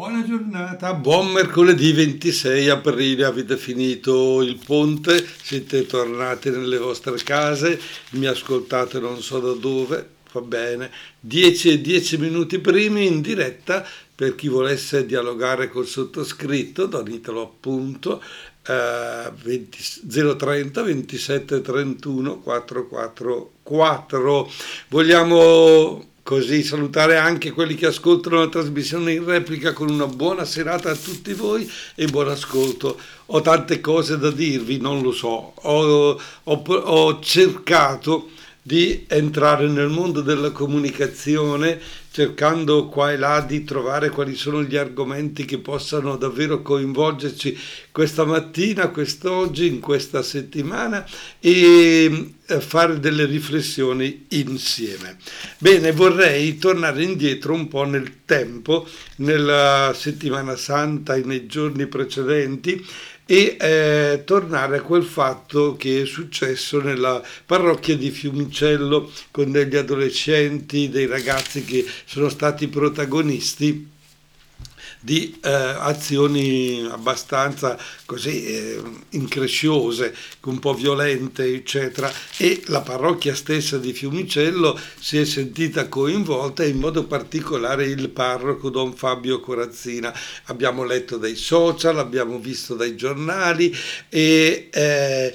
Buona giornata, buon mercoledì 26 aprile, avete finito il ponte, siete tornati nelle vostre case, mi ascoltate non so da dove, va bene, 10 e 10 minuti primi in diretta per chi volesse dialogare col sottoscritto, donitelo appunto, eh, 20, 030 27 31 444. Vogliamo Così salutare anche quelli che ascoltano la trasmissione in replica con una buona serata a tutti voi e buon ascolto. Ho tante cose da dirvi, non lo so. Ho, ho, ho cercato di entrare nel mondo della comunicazione cercando qua e là di trovare quali sono gli argomenti che possano davvero coinvolgerci questa mattina, quest'oggi, in questa settimana e eh, fare delle riflessioni insieme. Bene, vorrei tornare indietro un po' nel tempo, nella settimana santa e nei giorni precedenti e eh, tornare a quel fatto che è successo nella parrocchia di Fiumicello con degli adolescenti, dei ragazzi che sono stati protagonisti di eh, azioni abbastanza così eh, incresciose, un po' violente, eccetera, e la parrocchia stessa di Fiumicello si è sentita coinvolta in modo particolare il parroco Don Fabio Corazzina. Abbiamo letto dai social, abbiamo visto dai giornali e eh,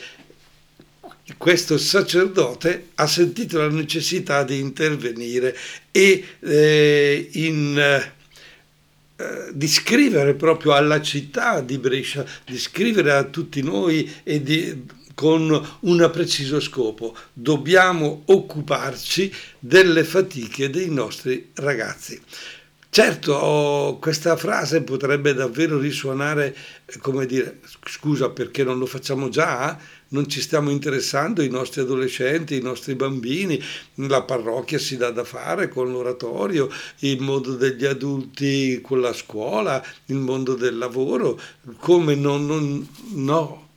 questo sacerdote ha sentito la necessità di intervenire e eh, in eh, di scrivere proprio alla città di Brescia, di scrivere a tutti noi e di, con un preciso scopo. Dobbiamo occuparci delle fatiche dei nostri ragazzi. Certo, questa frase potrebbe davvero risuonare come dire, scusa perché non lo facciamo già? Non ci stiamo interessando i nostri adolescenti, i nostri bambini, la parrocchia si dà da fare con l'oratorio, il mondo degli adulti con la scuola, il mondo del lavoro, come non, non no.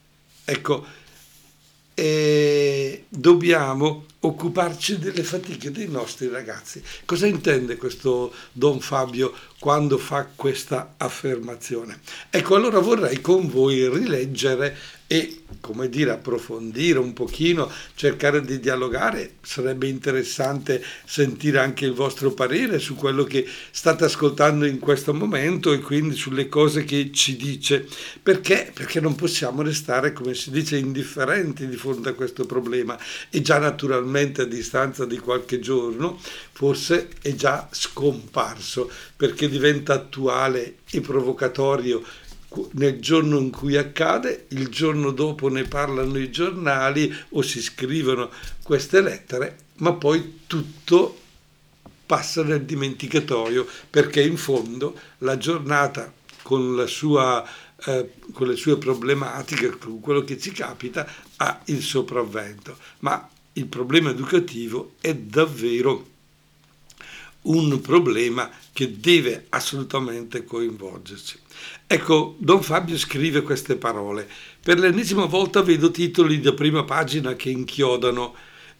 Ecco, e dobbiamo occuparci delle fatiche dei nostri ragazzi. Cosa intende questo Don Fabio quando fa questa affermazione? Ecco, allora vorrei con voi rileggere e, come dire, approfondire un pochino, cercare di dialogare. Sarebbe interessante sentire anche il vostro parere su quello che state ascoltando in questo momento e quindi sulle cose che ci dice. Perché? Perché non possiamo restare, come si dice, indifferenti di fronte a questo problema. E già naturalmente a distanza di qualche giorno, forse è già scomparso, perché diventa attuale e provocatorio nel giorno in cui accade, il giorno dopo ne parlano i giornali o si scrivono queste lettere, ma poi tutto passa nel dimenticatoio perché in fondo la giornata con, la sua, eh, con le sue problematiche, con quello che ci capita, ha il sopravvento. Ma il problema educativo è davvero un problema che deve assolutamente coinvolgerci. Ecco, Don Fabio scrive queste parole. Per l'ennesima volta vedo titoli da prima pagina che inchiodano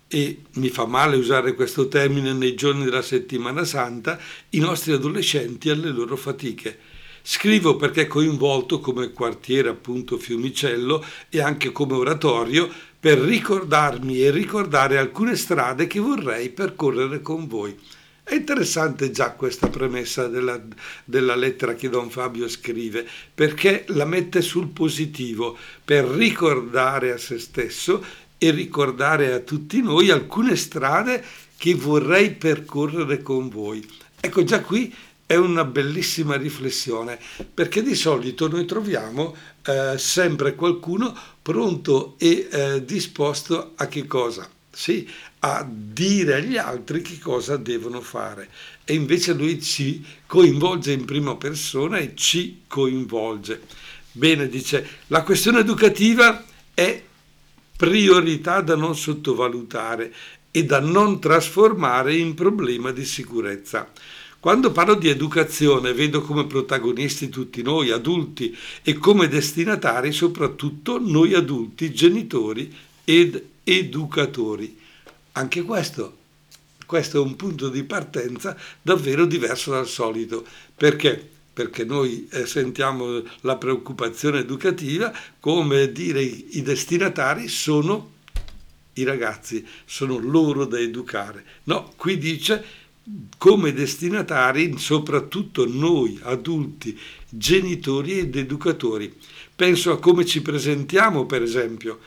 e mi fa male usare questo termine nei giorni della settimana santa, i nostri adolescenti alle loro fatiche. Scrivo perché coinvolto come quartiere appunto Fiumicello e anche come oratorio per ricordarmi e ricordare alcune strade che vorrei percorrere con voi. È interessante già questa premessa della, della, lettera che Don Fabio scrive, perché la mette sul positivo per ricordare a se stesso e ricordare a tutti noi alcune strade che vorrei percorrere con voi. Ecco, già qui è una bellissima riflessione, perché di solito noi troviamo eh, sempre qualcuno pronto e eh, disposto a che cosa? Sì, a dire agli altri che cosa devono fare e invece lui ci coinvolge in prima persona e ci coinvolge. Bene, dice, la questione educativa è priorità da non sottovalutare e da non trasformare in problema di sicurezza. Quando parlo di educazione vedo come protagonisti tutti noi adulti e come destinatari soprattutto noi adulti, genitori ed educatori. Anche questo, questo è un punto di partenza davvero diverso dal solito. Perché? perché noi eh, sentiamo la preoccupazione educativa, come dire i destinatari sono i ragazzi, sono loro da educare. No, qui dice come destinatari, soprattutto noi adulti, genitori ed educatori. Penso a come ci presentiamo, per esempio,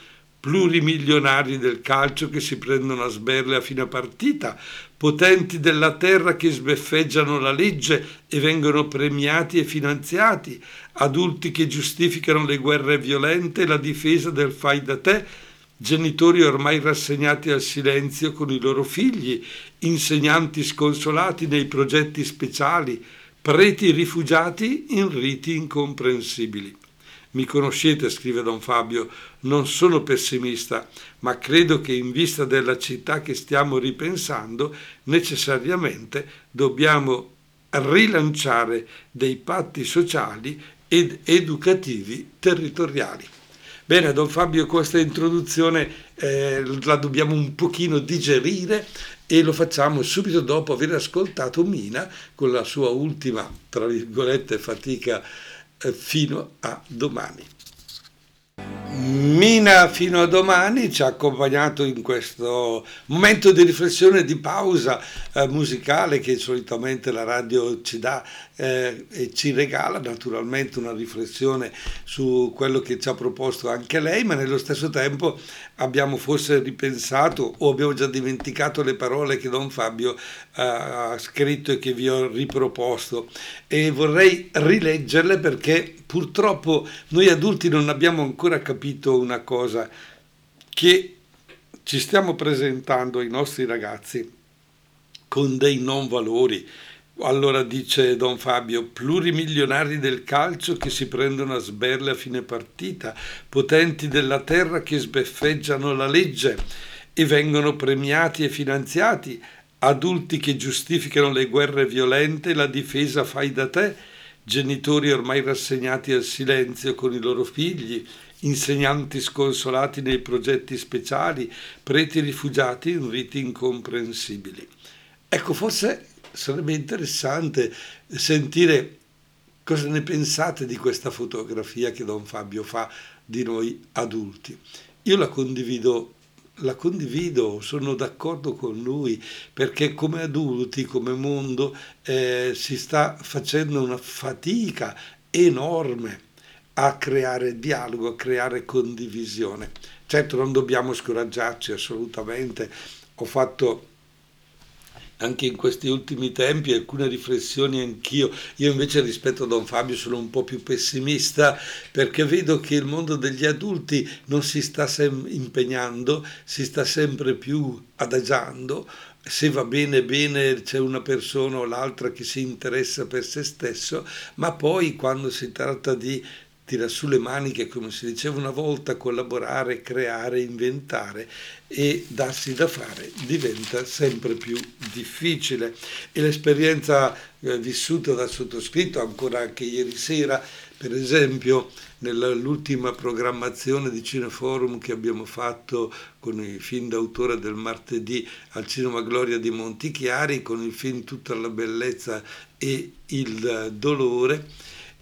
plurimilionari del calcio che si prendono a sberle a fine partita, potenti della terra che sbeffeggiano la legge e vengono premiati e finanziati, adulti che giustificano le guerre violente e la difesa del fai da te, genitori ormai rassegnati al silenzio con i loro figli, insegnanti sconsolati nei progetti speciali, preti rifugiati in riti incomprensibili. Mi conoscete, scrive Don Fabio, non sono pessimista, ma credo che in vista della città che stiamo ripensando, necessariamente dobbiamo rilanciare dei patti sociali ed educativi territoriali. Bene, Don Fabio, questa introduzione eh, la dobbiamo un pochino digerire e lo facciamo subito dopo aver ascoltato Mina con la sua ultima, tra virgolette, fatica fino a domani. Mina fino a domani ci ha accompagnato in questo momento di riflessione, di pausa eh, musicale che solitamente la radio ci dà eh, e ci regala naturalmente una riflessione su quello che ci ha proposto anche lei, ma nello stesso tempo abbiamo forse ripensato o abbiamo già dimenticato le parole che Don Fabio eh, ha scritto e che vi ho riproposto. E vorrei rileggerle perché purtroppo noi adulti non abbiamo ancora capito una cosa che ci stiamo presentando ai nostri ragazzi con dei non valori, allora dice Don Fabio, plurimilionari del calcio che si prendono a sberle a fine partita, potenti della terra che sbeffeggiano la legge e vengono premiati e finanziati, adulti che giustificano le guerre violente la difesa fai da te, genitori ormai rassegnati al silenzio con i loro figli, insegnanti sconsolati nei progetti speciali, preti rifugiati in riti incomprensibili. Ecco, forse sarebbe interessante sentire cosa ne pensate di questa fotografia che Don Fabio fa di noi adulti. Io la condivido, la condivido sono d'accordo con lui, perché come adulti, come mondo, eh, si sta facendo una fatica enorme a creare dialogo, a creare condivisione. Certo non dobbiamo scoraggiarci assolutamente. Ho fatto anche in questi ultimi tempi alcune riflessioni anch'io. Io invece rispetto a Don Fabio sono un po' più pessimista perché vedo che il mondo degli adulti non si sta sem- impegnando, si sta sempre più adagiando. Se va bene, bene, c'è una persona o l'altra che si interessa per se stesso, ma poi quando si tratta di tira su le maniche, come si diceva una volta, collaborare, creare, inventare e darsi da fare diventa sempre più difficile. E l'esperienza eh, vissuta dal sottoscritto ancora anche ieri sera, per esempio nell'ultima programmazione di Cineforum che abbiamo fatto con i film d'autore del martedì al Cinema Gloria di Montichiari, con il film Tutta la bellezza e il dolore,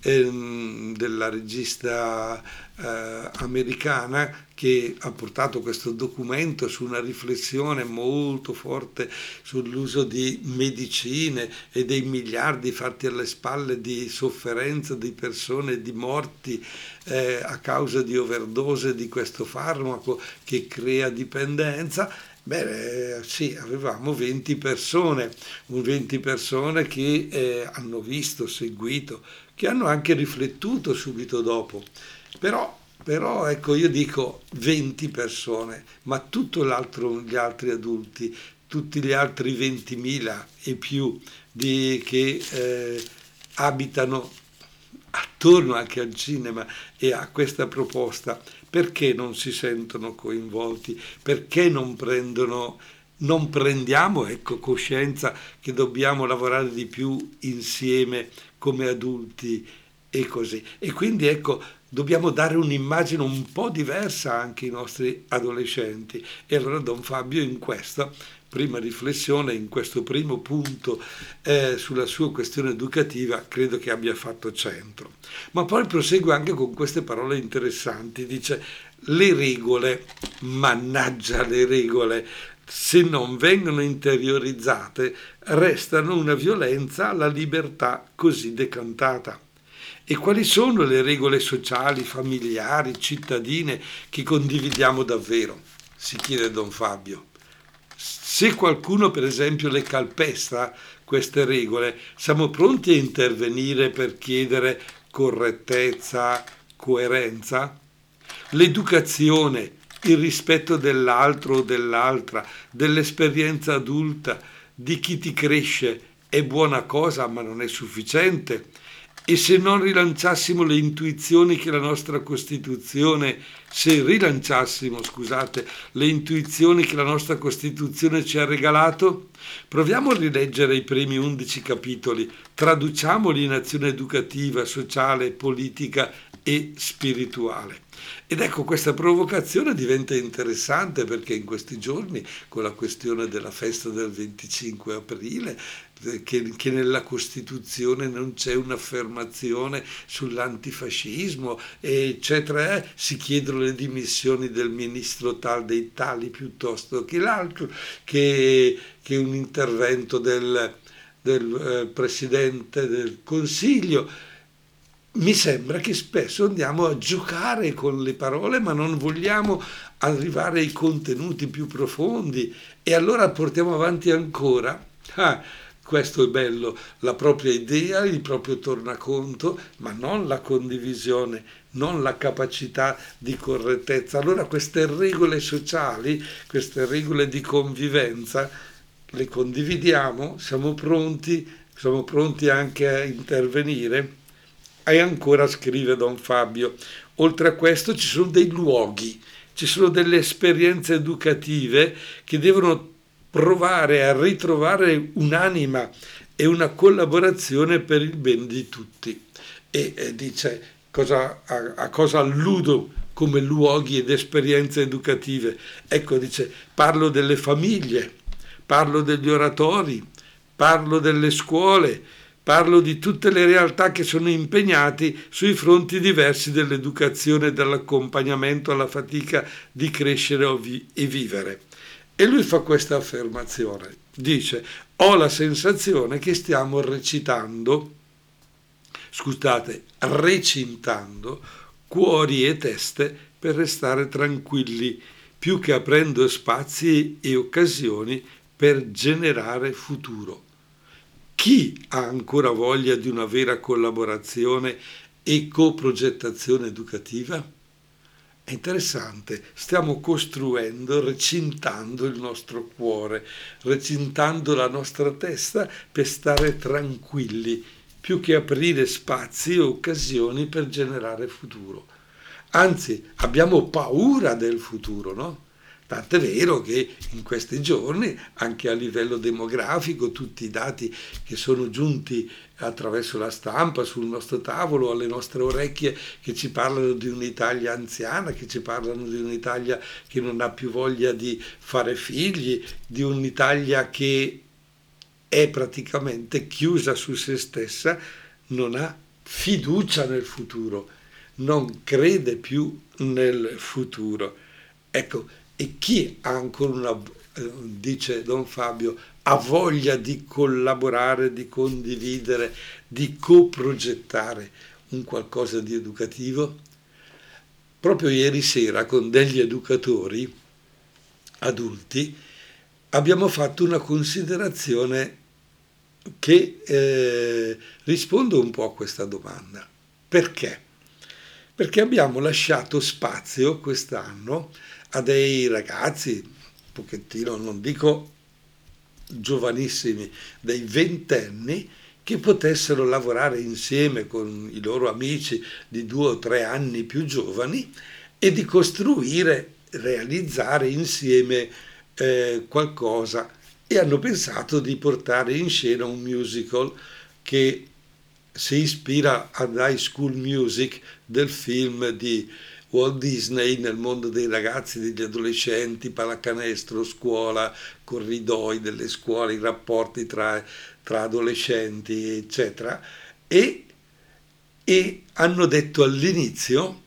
ehm, della regista eh, americana che ha portato questo documento su una riflessione molto forte sull'uso di medicine e dei miliardi fatti alle spalle di sofferenza di persone, di morti eh, a causa di overdose di questo farmaco che crea dipendenza. Beh, eh, sì, avevamo 20 persone, 20 persone che eh, hanno visto, seguito, che hanno anche riflettuto subito dopo. Però, però ecco, io dico 20 persone, ma tutti gli altri adulti, tutti gli altri 20.000 e più di, che eh, abitano attorno anche al cinema e a questa proposta, perché non si sentono coinvolti? Perché non prendono non prendiamo ecco, coscienza che dobbiamo lavorare di più insieme come adulti e così. E quindi ecco, dobbiamo dare un'immagine un po' diversa anche ai nostri adolescenti. E allora Don Fabio in questa prima riflessione, in questo primo punto eh, sulla sua questione educativa, credo che abbia fatto centro. Ma poi prosegue anche con queste parole interessanti, dice le regole, mannaggia le regole, se non vengono interiorizzate, restano una violenza alla libertà così decantata. E quali sono le regole sociali, familiari, cittadine che condividiamo davvero? Si chiede Don Fabio. Se qualcuno, per esempio, le calpesta queste regole, siamo pronti a intervenire per chiedere correttezza, coerenza? L'educazione, il rispetto dell'altro o dell'altra, dell'esperienza adulta, di chi ti cresce, è buona cosa, ma non è sufficiente. E se non rilanciassimo le intuizioni che la nostra Costituzione, se rilanciassimo, scusate, le intuizioni che la nostra Costituzione ci ha regalato? Proviamo a rileggere i primi undici capitoli, traduciamoli in azione educativa, sociale, politica e spirituale. Ed ecco, questa provocazione diventa interessante perché in questi giorni, con la questione della festa del 25 aprile, eh, che, che, nella Costituzione non c'è un'affermazione sull'antifascismo, eccetera, eh, si chiedono le dimissioni del ministro tal dei tali piuttosto che l'altro, che, che un intervento del, del eh, Presidente del Consiglio mi sembra che spesso andiamo a giocare con le parole ma non vogliamo arrivare ai contenuti più profondi. E allora portiamo avanti ancora. Ah, questo è bello, la propria idea, il proprio tornaconto, ma non la condivisione, non la capacità di correttezza. Allora queste regole sociali, queste regole di convivenza, le condividiamo, siamo pronti, siamo pronti anche a intervenire e ancora scrive Don Fabio, oltre a questo ci sono dei luoghi, ci sono delle esperienze educative che devono provare a ritrovare un'anima e una collaborazione per il bene di tutti. E eh, dice cosa, a, a cosa alludo come luoghi ed esperienze educative. Ecco, dice, parlo delle famiglie, parlo degli oratori, parlo delle scuole, Parlo di tutte le realtà che sono impegnati sui fronti diversi dell'educazione e dell'accompagnamento alla fatica di crescere e vivere. E lui fa questa affermazione. Dice, ho la sensazione che stiamo recitando, scusate, recintando cuori e teste per restare tranquilli, più che aprendo spazi e occasioni per generare futuro. Chi ha ancora voglia di una vera collaborazione e coprogettazione educativa? È interessante, stiamo costruendo, recintando il nostro cuore, recintando la nostra testa per stare tranquilli, più che aprire spazi e occasioni per generare futuro. Anzi, abbiamo paura del futuro, no? Tant'è vero che in questi giorni, anche a livello demografico, tutti i dati che sono giunti attraverso la stampa sul nostro tavolo, alle nostre orecchie, che ci parlano di un'Italia anziana, che ci parlano di un'Italia che non ha più voglia di fare figli, di un'Italia che è praticamente chiusa su se stessa, non ha fiducia nel futuro, non crede più nel futuro. Ecco, e chi ha ancora una, dice Don Fabio, ha voglia di collaborare, di condividere, di coprogettare un qualcosa di educativo? Proprio ieri sera con degli educatori adulti abbiamo fatto una considerazione che eh, risponde un po' a questa domanda. Perché? Perché abbiamo lasciato spazio quest'anno a dei ragazzi, un pochettino, non dico giovanissimi, dei ventenni, che potessero lavorare insieme con i loro amici di due o tre anni più giovani e di costruire, realizzare insieme eh, qualcosa. E hanno pensato di portare in scena un musical che si ispira ad High School Music del film di Walt Disney nel mondo dei ragazzi, degli adolescenti, pallacanestro, scuola, corridoi delle scuole, i rapporti tra, tra adolescenti, eccetera. E, e hanno detto all'inizio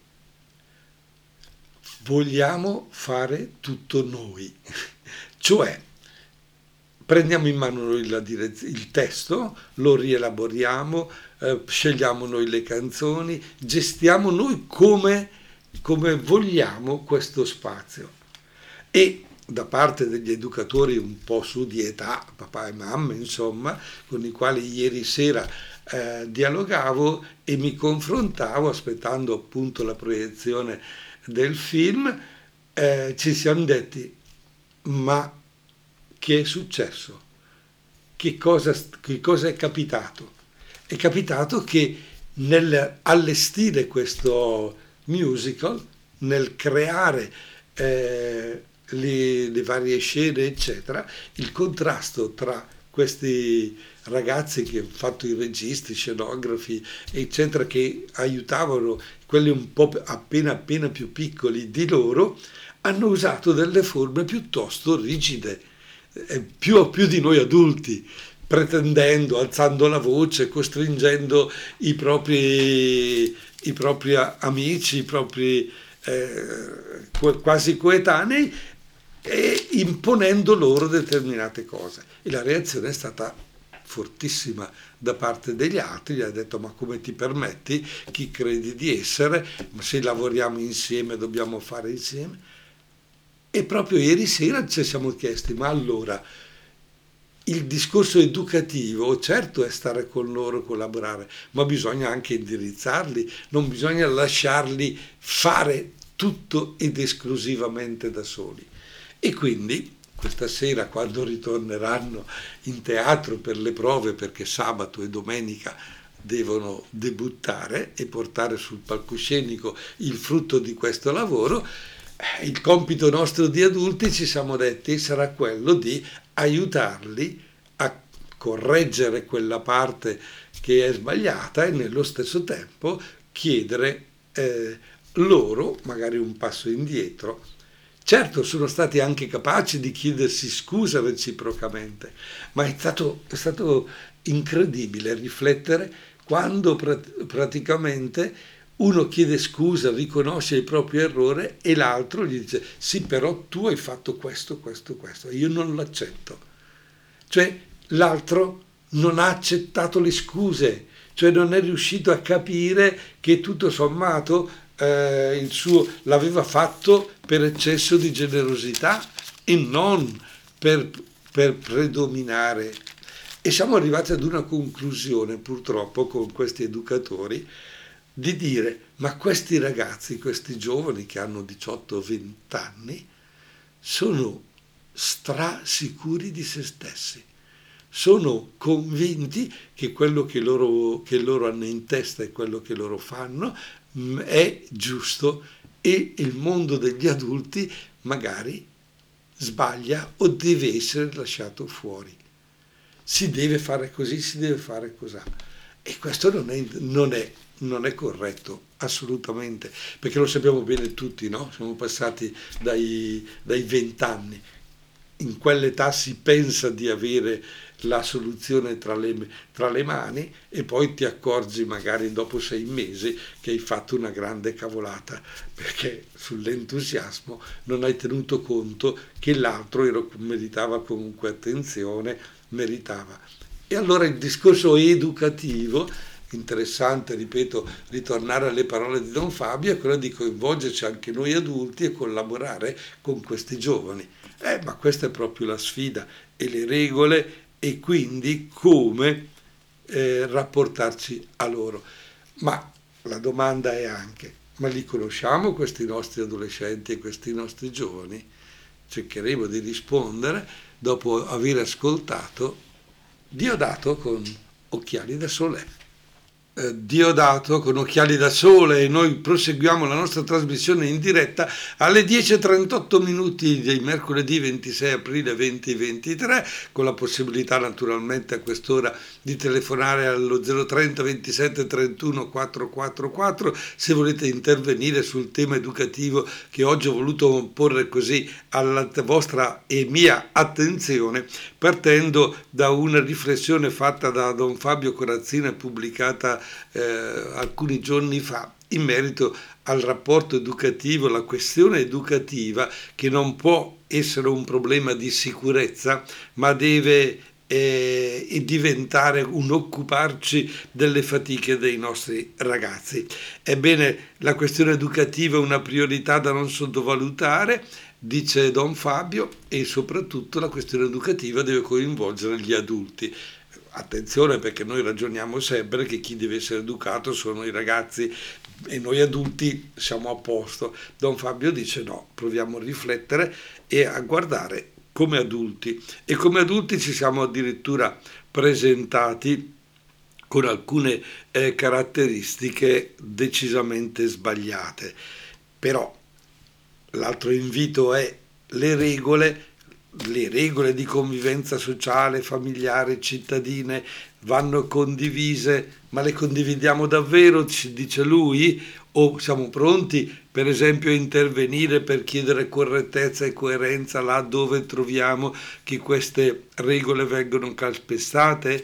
vogliamo fare tutto noi, cioè prendiamo in mano noi il testo, lo rielaboriamo, eh, scegliamo noi le canzoni, gestiamo noi come, come vogliamo questo spazio. E da parte degli educatori un po' su di età, papà e mamma, insomma, con i quali ieri sera eh, dialogavo e mi confrontavo aspettando appunto la proiezione del film, eh, ci siamo detti, ma che è successo? Che cosa, che cosa è capitato? È capitato che nel allestire questo musical, nel creare eh, le, le, varie scene, eccetera, il contrasto tra questi ragazzi che hanno fatto i registi, scenografi, eccetera, che aiutavano quelli un po' appena appena più piccoli di loro, hanno usato delle forme piuttosto rigide più, più di noi adulti, pretendendo, alzando la voce, costringendo i propri, i propri amici, i propri eh, quasi coetanei e imponendo loro determinate cose. E la reazione è stata fortissima da parte degli altri, gli ha detto ma come ti permetti, chi credi di essere, se lavoriamo insieme dobbiamo fare insieme. E proprio ieri sera ci siamo chiesti, ma allora il discorso educativo certo è stare con loro, collaborare, ma bisogna anche indirizzarli, non bisogna lasciarli fare tutto ed esclusivamente da soli. E quindi questa sera quando ritorneranno in teatro per le prove, perché sabato e domenica devono debuttare e portare sul palcoscenico il frutto di questo lavoro, il compito nostro di adulti, ci siamo detti, sarà quello di aiutarli a correggere quella parte che è sbagliata e nello stesso tempo chiedere eh, loro magari un passo indietro. Certo, sono stati anche capaci di chiedersi scusa reciprocamente, ma è stato, è stato incredibile riflettere quando prat- praticamente uno chiede scusa, riconosce il proprio errore e l'altro gli dice sì però tu hai fatto questo, questo, questo io non l'accetto. Cioè l'altro non ha accettato le scuse, cioè non è riuscito a capire che tutto sommato eh, il suo l'aveva fatto per eccesso di generosità e non per, per predominare. E siamo arrivati ad una conclusione purtroppo con questi educatori di dire ma questi ragazzi, questi giovani che hanno 18-20 anni, sono strasicuri di se stessi, sono convinti che quello che loro, che loro hanno in testa e quello che loro fanno mm, è giusto e il mondo degli adulti magari sbaglia o deve essere lasciato fuori. Si deve fare così, si deve fare così. E questo non è, non è non è corretto, assolutamente, perché lo sappiamo bene tutti, no? Siamo passati dai, vent'anni. In quell'età si pensa di avere la soluzione tra le, tra le, mani e poi ti accorgi magari dopo sei mesi che hai fatto una grande cavolata perché sull'entusiasmo non hai tenuto conto che l'altro meritava comunque attenzione, meritava. E allora il discorso educativo interessante, ripeto, ritornare alle parole di Don Fabio è quella di coinvolgerci anche noi adulti e collaborare con questi giovani. Eh, ma questa è proprio la sfida e le regole e quindi come eh, rapportarci a loro. Ma la domanda è anche, ma li conosciamo questi nostri adolescenti e questi nostri giovani? Cercheremo di rispondere dopo aver ascoltato Diodato con occhiali da sole. Eh, Diodato con Occhiali da Sole e noi proseguiamo la nostra trasmissione in diretta alle 10.38 minuti di mercoledì 26 aprile 2023 con la possibilità naturalmente a quest'ora di telefonare allo 030 27 31 444 se volete intervenire sul tema educativo che oggi ho voluto porre così alla vostra e mia attenzione partendo da una riflessione fatta da Don Fabio Corazzina pubblicata eh, alcuni giorni fa in merito al rapporto educativo, la questione educativa che non può essere un problema di sicurezza, ma deve eh, diventare un occuparci delle fatiche dei nostri ragazzi. Ebbene, la questione educativa è una priorità da non sottovalutare, dice Don Fabio, e soprattutto la questione educativa deve coinvolgere gli adulti attenzione perché noi ragioniamo sempre che chi deve essere educato sono i ragazzi e noi adulti siamo a posto. Don Fabio dice no, proviamo a riflettere e a guardare come adulti e come adulti ci siamo addirittura presentati con alcune eh, caratteristiche decisamente sbagliate. Però l'altro invito è le regole le regole di convivenza sociale, familiare, cittadine vanno condivise, ma le condividiamo davvero, ci dice lui? O siamo pronti, per esempio, a intervenire per chiedere correttezza e coerenza là dove troviamo che queste regole vengono calpestate?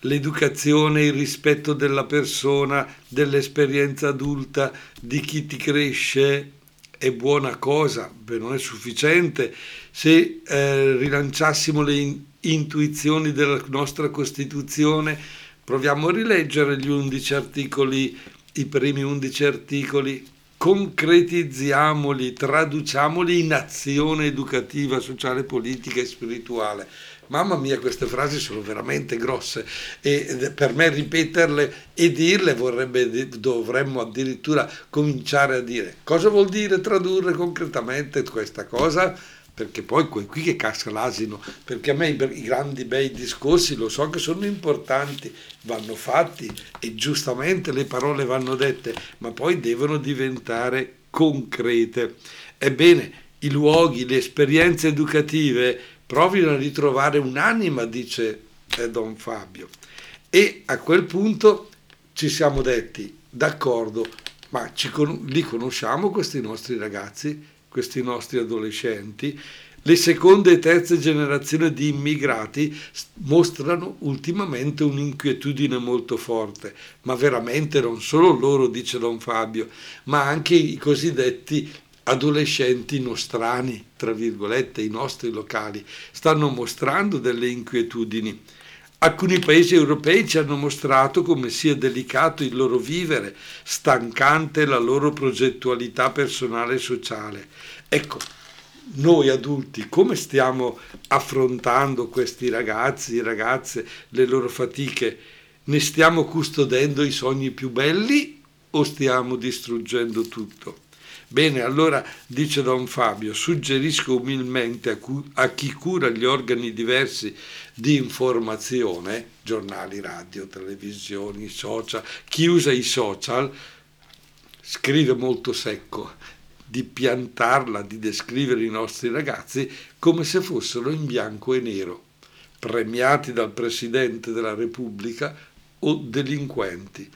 L'educazione, il rispetto della persona, dell'esperienza adulta, di chi ti cresce, è buona cosa, beh, non è sufficiente se eh, rilanciassimo le in- intuizioni della nostra Costituzione, proviamo a rileggere gli undici articoli, i primi undici articoli, concretizziamoli, traduciamoli in azione educativa, sociale, politica e spirituale. Mamma mia, queste frasi sono veramente grosse. E per me ripeterle e dirle vorrebbe, dovremmo addirittura cominciare a dire cosa vuol dire tradurre concretamente questa cosa? Perché poi qui che casca l'asino, perché a me i grandi bei discorsi lo so che sono importanti, vanno fatti e giustamente le parole vanno dette, ma poi devono diventare concrete. Ebbene, i luoghi, le esperienze educative provino a ritrovare un'anima, dice eh, Don Fabio. E a quel punto ci siamo detti, d'accordo, ma ci, li conosciamo questi nostri ragazzi? questi nostri adolescenti, le seconde e terze generazioni di immigrati mostrano ultimamente un'inquietudine molto forte, ma veramente non solo loro, dice Don Fabio, ma anche i cosiddetti adolescenti nostrani, tra virgolette, i nostri locali, stanno mostrando delle inquietudini. Alcuni paesi europei ci hanno mostrato come sia delicato il loro vivere, stancante la loro progettualità personale e sociale. Ecco, noi adulti come stiamo affrontando questi ragazzi, ragazze, le loro fatiche? Ne stiamo custodendo i sogni più belli o stiamo distruggendo tutto? Bene, allora dice Don Fabio, suggerisco umilmente a, cu- a, chi cura gli organi diversi di informazione, giornali, radio, televisioni, social, chi usa i social, scrive molto secco, di piantarla, di descrivere i nostri ragazzi come se fossero in bianco e nero, premiati dal Presidente della Repubblica o delinquenti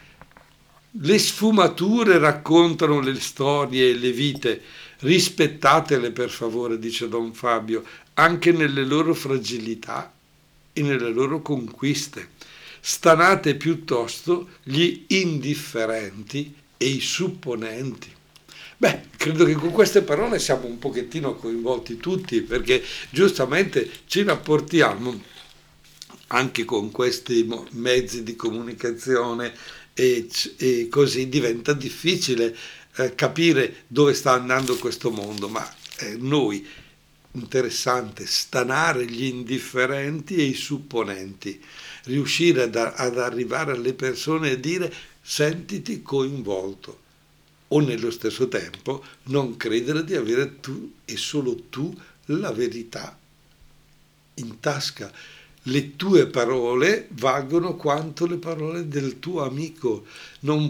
le sfumature raccontano le storie e le vite, rispettatele per favore, dice Don Fabio, anche nelle loro fragilità e nelle loro conquiste. Stanate piuttosto gli indifferenti e i supponenti. Beh, credo che con queste parole siamo un pochettino coinvolti tutti perché giustamente ci rapportiamo anche con questi mezzi di comunicazione e, e così diventa difficile eh, capire dove sta andando questo mondo, ma eh, noi interessante stanare gli indifferenti e i supponenti, riuscire ad, ad arrivare alle persone e dire sentiti coinvolto. O nello stesso tempo non credere di avere tu e solo tu la verità in tasca le tue parole valgono quanto le parole del tuo amico,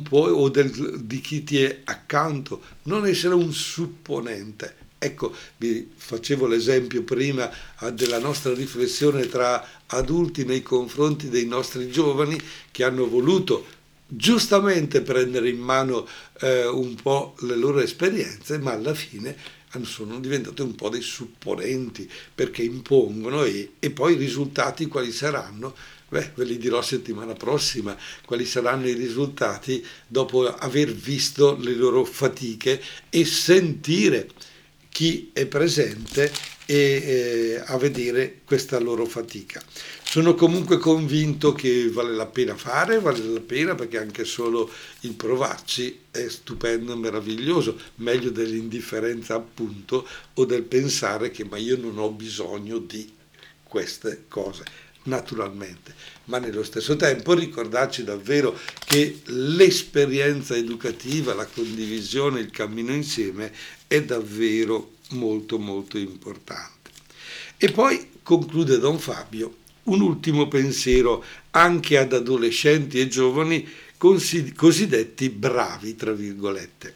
puoi, o del, di chi ti è accanto, non essere un supponente. Ecco, vi facevo l'esempio prima ah, della nostra riflessione tra adulti nei confronti dei nostri giovani che hanno voluto giustamente prendere in mano eh, un po' le loro esperienze, ma alla fine sono diventate un po' dei supponenti perché impongono e, e poi i risultati quali saranno? Beh, ve li dirò settimana prossima quali saranno i risultati dopo aver visto le loro fatiche e sentire chi è presente e eh, a vedere questa loro fatica. Sono comunque convinto che vale la pena fare, vale la pena perché anche solo il provarci è stupendo meraviglioso, meglio dell'indifferenza appunto o del pensare che ma io non ho bisogno di queste cose, naturalmente. Ma nello stesso tempo ricordarci davvero che l'esperienza educativa, la condivisione, il cammino insieme è davvero molto molto importante. E poi conclude Don Fabio un ultimo pensiero anche ad adolescenti e giovani cosiddetti bravi, tra virgolette.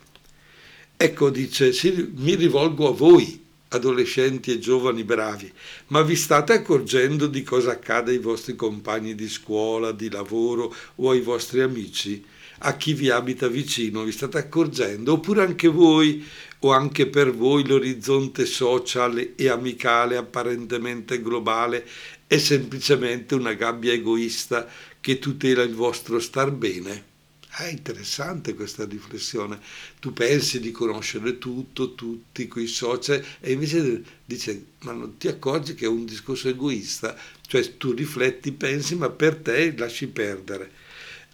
Ecco, dice, mi rivolgo a voi, adolescenti e giovani bravi, ma vi state accorgendo di cosa accade ai vostri compagni di scuola, di lavoro o ai vostri amici? A chi vi abita vicino, vi state accorgendo? Oppure anche voi o anche per voi l'orizzonte social e amicale apparentemente globale è semplicemente una gabbia egoista che tutela il vostro star bene? È interessante questa riflessione. Tu pensi di conoscere tutto, tutti quei social, e invece dice: Ma non ti accorgi che è un discorso egoista? Cioè tu rifletti, pensi, ma per te lasci perdere.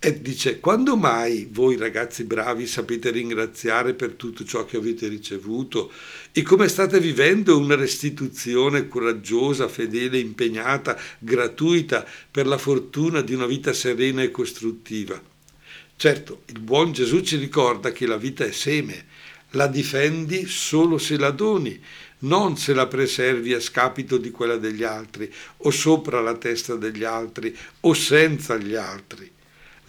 E dice, quando mai voi ragazzi bravi sapete ringraziare per tutto ciò che avete ricevuto e come state vivendo una restituzione coraggiosa, fedele, impegnata, gratuita per la fortuna di una vita serena e costruttiva? Certo, il buon Gesù ci ricorda che la vita è seme, la difendi solo se la doni, non se la preservi a scapito di quella degli altri, o sopra la testa degli altri, o senza gli altri.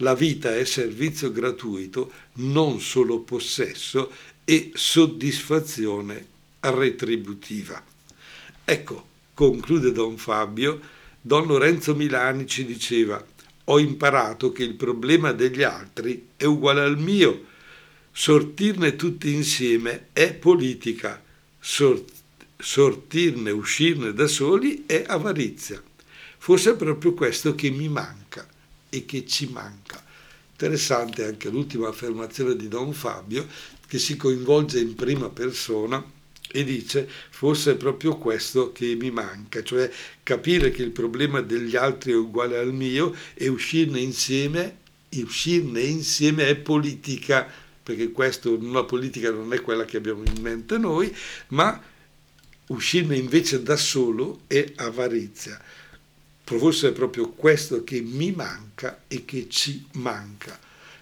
La vita è servizio gratuito, non solo possesso e soddisfazione retributiva. Ecco, conclude Don Fabio, Don Lorenzo Milani ci diceva, ho imparato che il problema degli altri è uguale al mio. Sortirne tutti insieme è politica, sortirne, uscirne da soli è avarizia. Forse è proprio questo che mi manca e che ci manca. Interessante anche l'ultima affermazione di Don Fabio che si coinvolge in prima persona e dice forse è proprio questo che mi manca, cioè capire che il problema degli altri è uguale al mio e uscirne insieme, uscirne insieme è politica, perché questo, la politica non è quella che abbiamo in mente noi, ma uscirne invece da solo è avarizia forse è proprio questo che mi manca e che ci manca.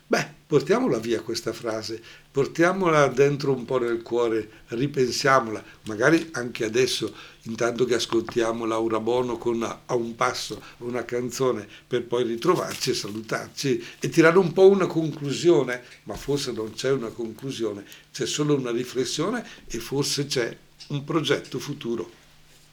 Beh, portiamola via questa frase, portiamola dentro un po' nel cuore, ripensiamola, magari anche adesso, intanto che ascoltiamo Laura Bono con A un passo, una canzone, per poi ritrovarci e salutarci e tirare un po' una conclusione, ma forse non c'è una conclusione, c'è solo una riflessione e forse c'è un progetto futuro.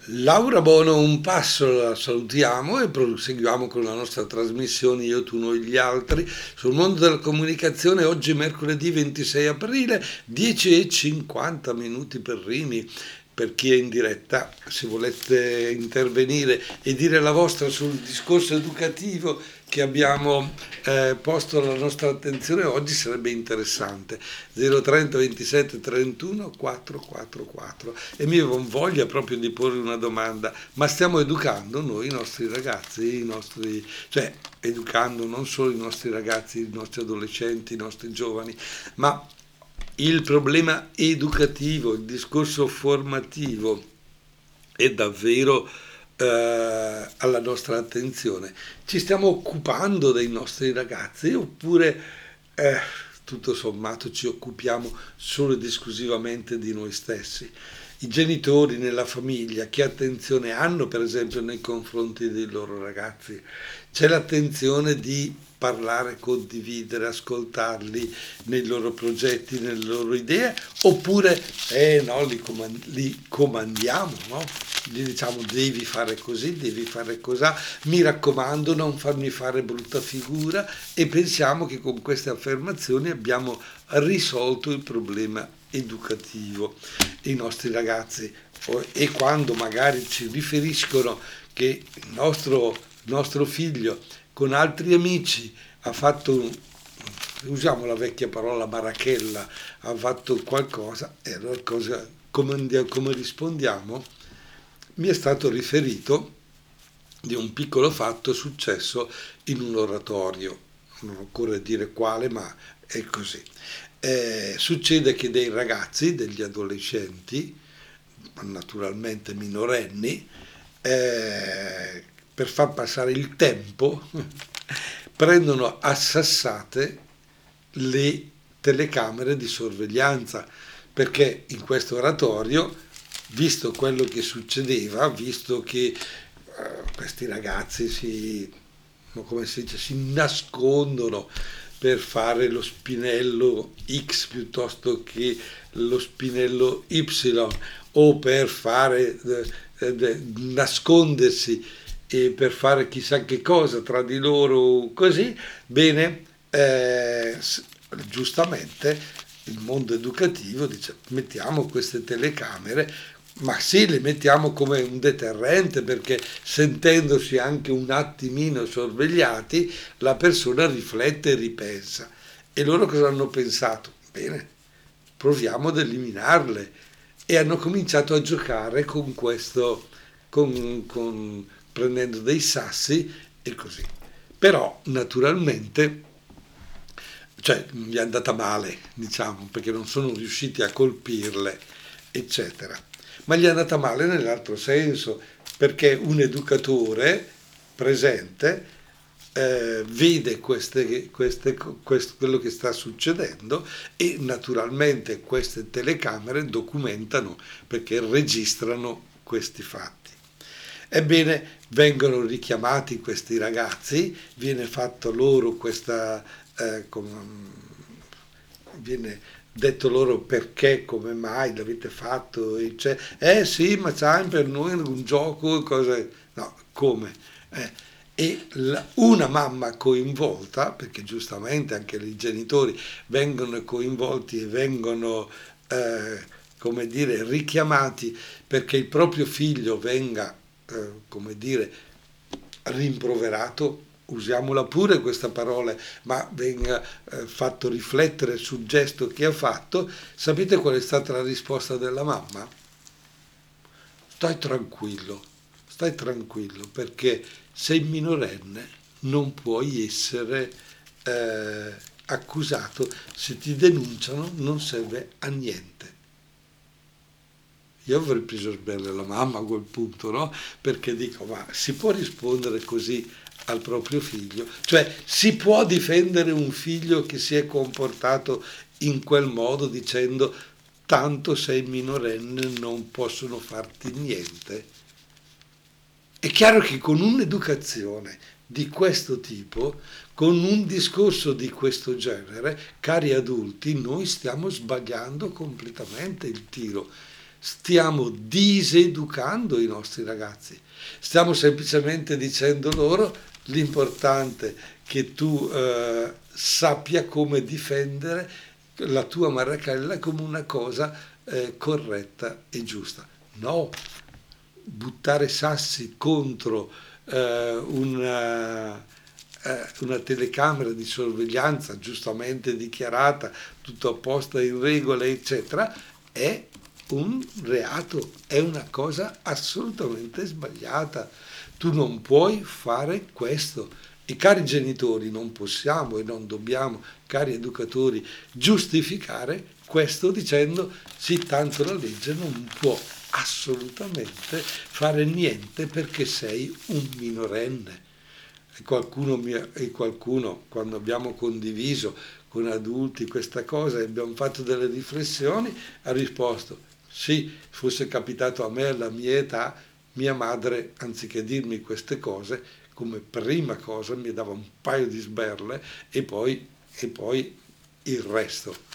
Laura Bono, un passo la salutiamo e proseguiamo con la nostra trasmissione Io, tu, noi, gli altri sul mondo della comunicazione. Oggi mercoledì 26 aprile, 10 e 50 minuti per Rini. Per chi è in diretta, se volete intervenire e dire la vostra sul discorso educativo che abbiamo eh, posto la nostra attenzione oggi sarebbe interessante. 030 27 31 444 e mi voglia proprio di porre una domanda ma stiamo educando noi i nostri ragazzi i nostri cioè educando non solo i nostri ragazzi i nostri adolescenti i nostri giovani ma il problema educativo il discorso formativo è davvero eh, alla nostra attenzione. Ci stiamo occupando dei nostri ragazzi oppure eh, tutto sommato ci occupiamo solo ed esclusivamente di noi stessi? i genitori nella famiglia che attenzione hanno per esempio nei confronti dei loro ragazzi? C'è l'attenzione di parlare, condividere, ascoltarli nei loro progetti, nelle loro idee, oppure eh no, li, comand- li comandiamo, no? Gli diciamo devi fare così, devi fare così, mi raccomando non farmi fare brutta figura e pensiamo che con queste affermazioni abbiamo risolto il problema educativo dei nostri ragazzi e quando magari ci riferiscono che il nostro, nostro figlio con altri amici ha fatto, usiamo la vecchia parola barachella, ha fatto qualcosa, e allora cosa, come, come rispondiamo? Mi è stato riferito di un piccolo fatto successo in un oratorio, non occorre dire quale, ma è così. Eh, succede che dei ragazzi, degli adolescenti, naturalmente minorenni, eh, per far passare il tempo, prendono a sassate le telecamere di sorveglianza, perché in questo oratorio, visto quello che succedeva, visto che uh, questi ragazzi si, si dice, si nascondono per fare lo spinello X piuttosto che lo spinello Y o per fare eh, eh, nascondersi e per fare chissà che cosa tra di loro così, bene, eh, giustamente il mondo educativo dice mettiamo queste telecamere, ma sì, le mettiamo come un deterrente perché sentendosi anche un attimino sorvegliati, la persona riflette e ripensa. E loro cosa hanno pensato? Bene, proviamo ad eliminarle. E hanno cominciato a giocare con questo, con, con, prendendo dei sassi e così. Però naturalmente, cioè gli è andata male, diciamo, perché non sono riusciti a colpirle, eccetera. Ma gli è andata male nell'altro senso, perché un educatore presente eh, vede queste, queste, questo, quello che sta succedendo e naturalmente queste telecamere documentano perché registrano questi fatti. Ebbene, vengono richiamati questi ragazzi, viene fatto loro questa, eh, com, viene detto loro perché, come mai l'avete fatto, cioè, eh sì, ma sai, per noi un gioco, cose, no, come? Eh, e la, una mamma coinvolta, perché giustamente anche i genitori vengono coinvolti e vengono, eh, come dire, richiamati perché il proprio figlio venga eh, come dire, rimproverato, usiamola pure questa parola, ma venga eh, fatto riflettere sul gesto che ha fatto, sapete qual è stata la risposta della mamma? Stai tranquillo, stai tranquillo, perché sei minorenne, non puoi essere eh, accusato, se ti denunciano non serve a niente. Io avrei preso bene la mamma a quel punto, no? Perché dico, ma si può rispondere così al proprio figlio? Cioè, si può difendere un figlio che si è comportato in quel modo dicendo tanto sei minorenne, non possono farti niente? È chiaro che con un'educazione di questo tipo, con un discorso di questo genere, cari adulti, noi stiamo sbagliando completamente il tiro stiamo diseducando i nostri ragazzi. Stiamo semplicemente dicendo loro l'importante che tu eh, sappia come difendere la tua marachella come una cosa eh, corretta e giusta. No, buttare sassi contro eh, una, eh, una telecamera di sorveglianza giustamente dichiarata, tutto a posto in regola, eccetera, è un reato, è una cosa assolutamente sbagliata. Tu non puoi fare questo. E cari genitori, non possiamo e non dobbiamo, cari educatori, giustificare questo dicendo sì, tanto la legge non può assolutamente fare niente perché sei un minorenne. E qualcuno, e qualcuno quando abbiamo condiviso con adulti questa cosa e abbiamo fatto delle riflessioni, ha risposto sì, fosse capitato a me alla mia età, mia madre, anziché dirmi queste cose, come prima cosa mi dava un paio di sberle e poi, e poi il resto.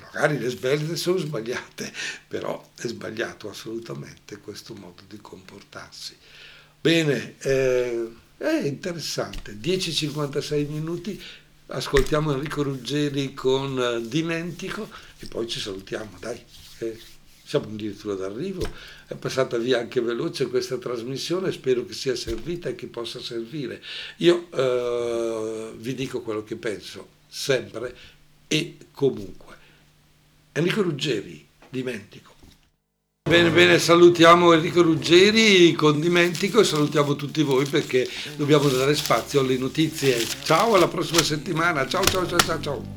Magari le sberle sono sbagliate, però è sbagliato assolutamente questo modo di comportarsi. Bene, eh, è interessante, 10-56 minuti, ascoltiamo Enrico Ruggeri con eh, Dimentico e poi ci salutiamo, dai. Siamo addirittura d'arrivo, è passata via anche veloce questa trasmissione, spero che sia servita e che possa servire. Io eh, vi dico quello che penso, sempre e comunque. Enrico Ruggeri, dimentico. Bene, bene, salutiamo Enrico Ruggeri con Dimentico e salutiamo tutti voi perché dobbiamo dare spazio alle notizie. Ciao, alla prossima settimana. Ciao, ciao, ciao, ciao. ciao.